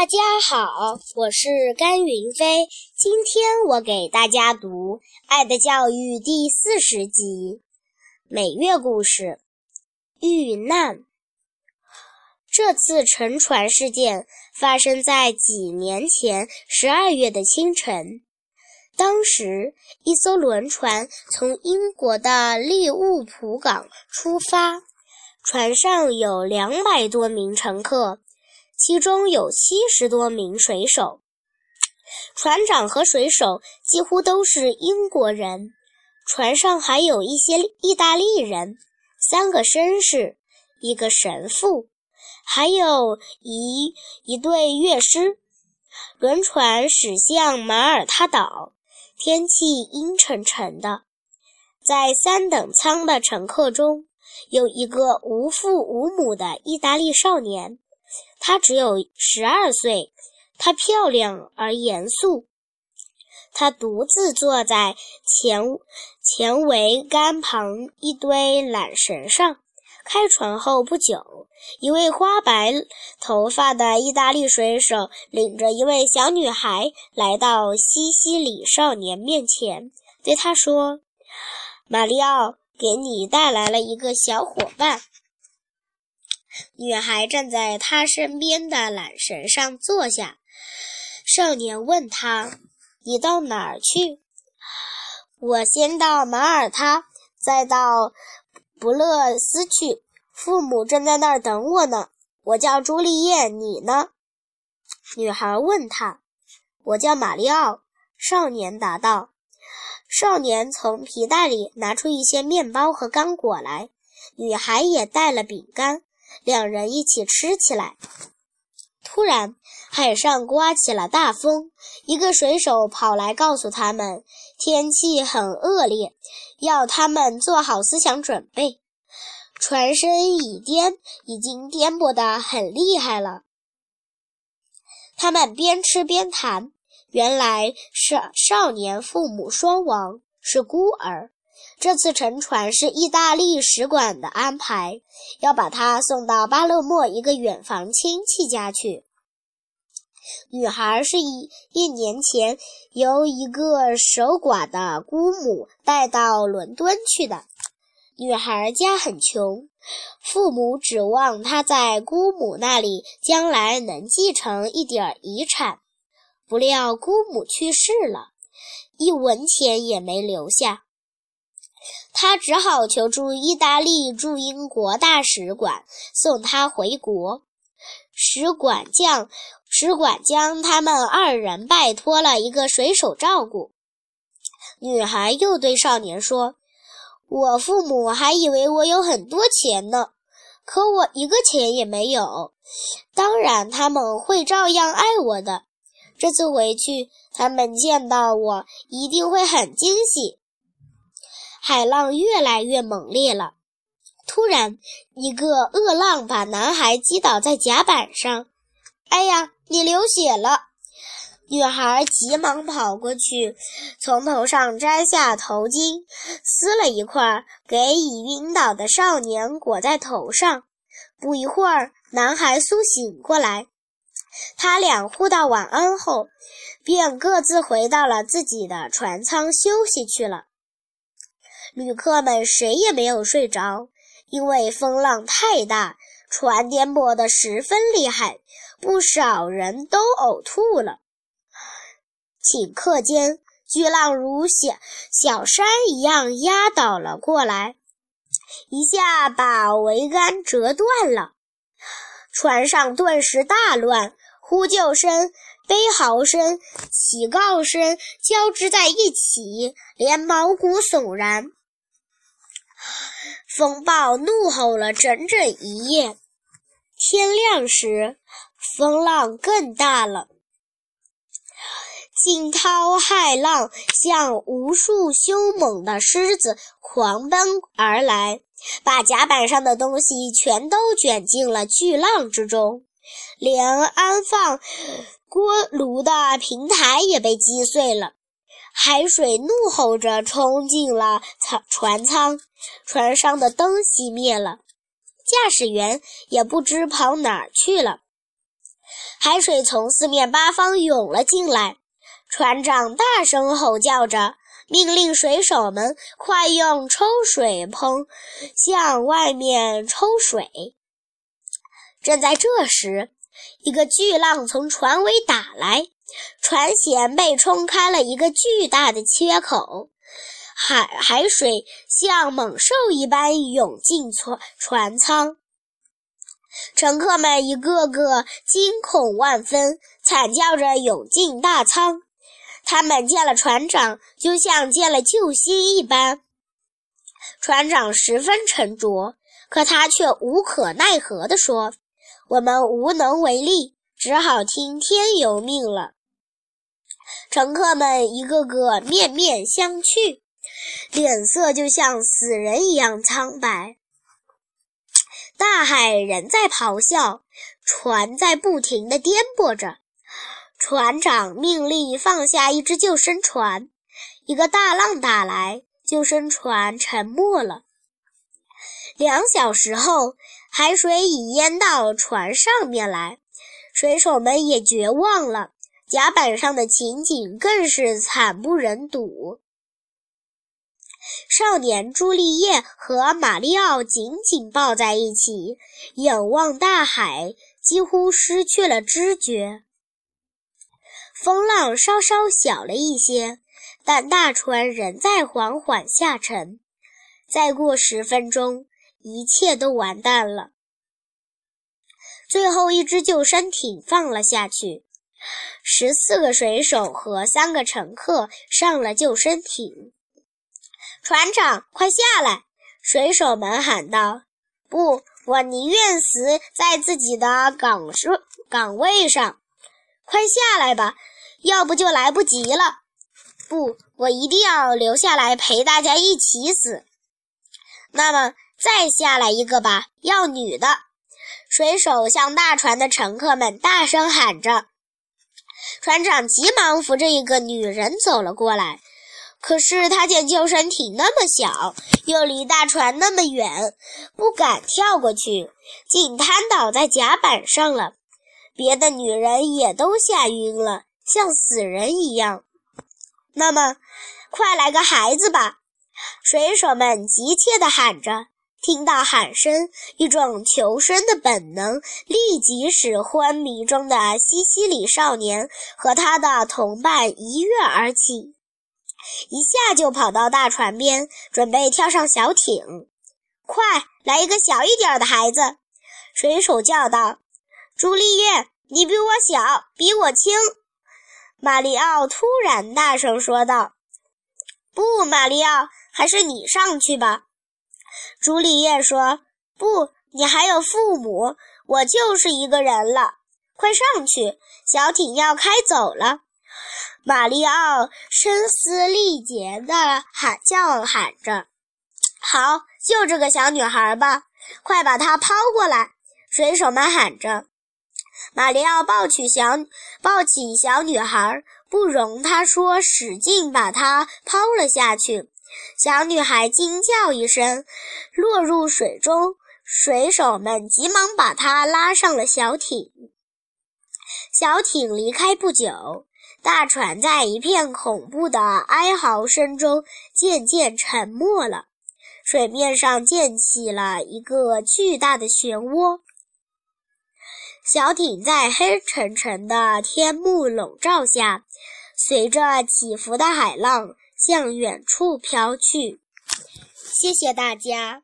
大家好，我是甘云飞。今天我给大家读《爱的教育》第四十集《每月故事》遇难。这次沉船事件发生在几年前十二月的清晨。当时，一艘轮船从英国的利物浦港出发，船上有两百多名乘客。其中有七十多名水手，船长和水手几乎都是英国人。船上还有一些意大利人，三个绅士，一个神父，还有一一对乐师。轮船驶向马耳他岛，天气阴沉沉的。在三等舱的乘客中，有一个无父无母的意大利少年。她只有十二岁，她漂亮而严肃。她独自坐在前前桅杆旁一堆缆绳上。开船后不久，一位花白头发的意大利水手领着一位小女孩来到西西里少年面前，对他说：“马里奥给你带来了一个小伙伴。”女孩站在他身边的缆绳上坐下。少年问他：“你到哪儿去？”“我先到马耳他，再到不勒斯去。父母正在那儿等我呢。”“我叫朱丽叶，你呢？”女孩问他。“我叫马里奥。”少年答道。少年从皮带里拿出一些面包和干果来，女孩也带了饼干。两人一起吃起来。突然，海上刮起了大风。一个水手跑来告诉他们，天气很恶劣，要他们做好思想准备。船身已颠，已经颠簸得很厉害了。他们边吃边谈。原来是少年父母双亡，是孤儿。这次乘船是意大利使馆的安排，要把她送到巴勒莫一个远房亲戚家去。女孩是一一年前由一个守寡的姑母带到伦敦去的。女孩家很穷，父母指望她在姑母那里将来能继承一点遗产，不料姑母去世了，一文钱也没留下。他只好求助意大利驻英国大使馆，送他回国。使馆将使馆将他们二人拜托了一个水手照顾。女孩又对少年说：“我父母还以为我有很多钱呢，可我一个钱也没有。当然他们会照样爱我的。这次回去，他们见到我一定会很惊喜。”海浪越来越猛烈了。突然，一个恶浪把男孩击倒在甲板上。“哎呀，你流血了！”女孩急忙跑过去，从头上摘下头巾，撕了一块，给已晕倒的少年裹在头上。不一会儿，男孩苏醒过来。他俩互道晚安后，便各自回到了自己的船舱休息去了。旅客们谁也没有睡着，因为风浪太大，船颠簸得十分厉害，不少人都呕吐了。顷刻间，巨浪如小小山一样压倒了过来，一下把桅杆折断了。船上顿时大乱，呼救声、悲嚎声、乞告声交织在一起，连毛骨悚然。风暴怒吼了整整一夜，天亮时，风浪更大了，惊涛骇浪像无数凶猛的狮子狂奔而来，把甲板上的东西全都卷进了巨浪之中，连安放锅炉的平台也被击碎了。海水怒吼着冲进了舱船舱，船上的灯熄灭了，驾驶员也不知跑哪儿去了。海水从四面八方涌了进来。船长大声吼叫着，命令水手们快用抽水泵向外面抽水。正在这时，一个巨浪从船尾打来，船舷被冲开了一个巨大的缺口，海海水像猛兽一般涌进船船舱。乘客们一个个惊恐万分，惨叫着涌进大舱。他们见了船长，就像见了救星一般。船长十分沉着，可他却无可奈何地说：“我们无能为力，只好听天由命了。”乘客们一个个面面相觑，脸色就像死人一样苍白。大海仍在咆哮，船在不停地颠簸着。船长命令放下一只救生船，一个大浪打来，救生船沉没了。两小时后，海水已淹到船上面来，水手们也绝望了。甲板上的情景更是惨不忍睹。少年朱丽叶和马里奥紧紧抱在一起，仰望大海，几乎失去了知觉。风浪稍稍小了一些，但大船仍在缓缓下沉。再过十分钟，一切都完蛋了。最后一只救生艇放了下去，十四个水手和三个乘客上了救生艇。船长，快下来！水手们喊道：“不，我宁愿死在自己的岗岗位上。快下来吧！”要不就来不及了。不，我一定要留下来陪大家一起死。那么再下来一个吧，要女的。水手向大船的乘客们大声喊着。船长急忙扶着一个女人走了过来。可是他见救生艇那么小，又离大船那么远，不敢跳过去，竟瘫倒在甲板上了。别的女人也都吓晕了。像死人一样。那么，快来个孩子吧！水手们急切地喊着。听到喊声，一种求生的本能立即使昏迷中的西西里少年和他的同伴一跃而起，一下就跑到大船边，准备跳上小艇。快来一个小一点的孩子！水手叫道：“朱丽叶，你比我小，比我轻。”马里奥突然大声说道：“不，马里奥，还是你上去吧。”朱丽叶说：“不，你还有父母，我就是一个人了。快上去，小艇要开走了。”马里奥声嘶力竭地喊叫喊着：“好，就这个小女孩吧，快把她抛过来！”水手们喊着。马里奥抱起小抱起小女孩，不容她说，使劲把她抛了下去。小女孩惊叫一声，落入水中。水手们急忙把她拉上了小艇。小艇离开不久，大船在一片恐怖的哀嚎声中渐渐沉没了。水面上溅起了一个巨大的漩涡。小艇在黑沉沉的天幕笼罩下，随着起伏的海浪向远处飘去。谢谢大家。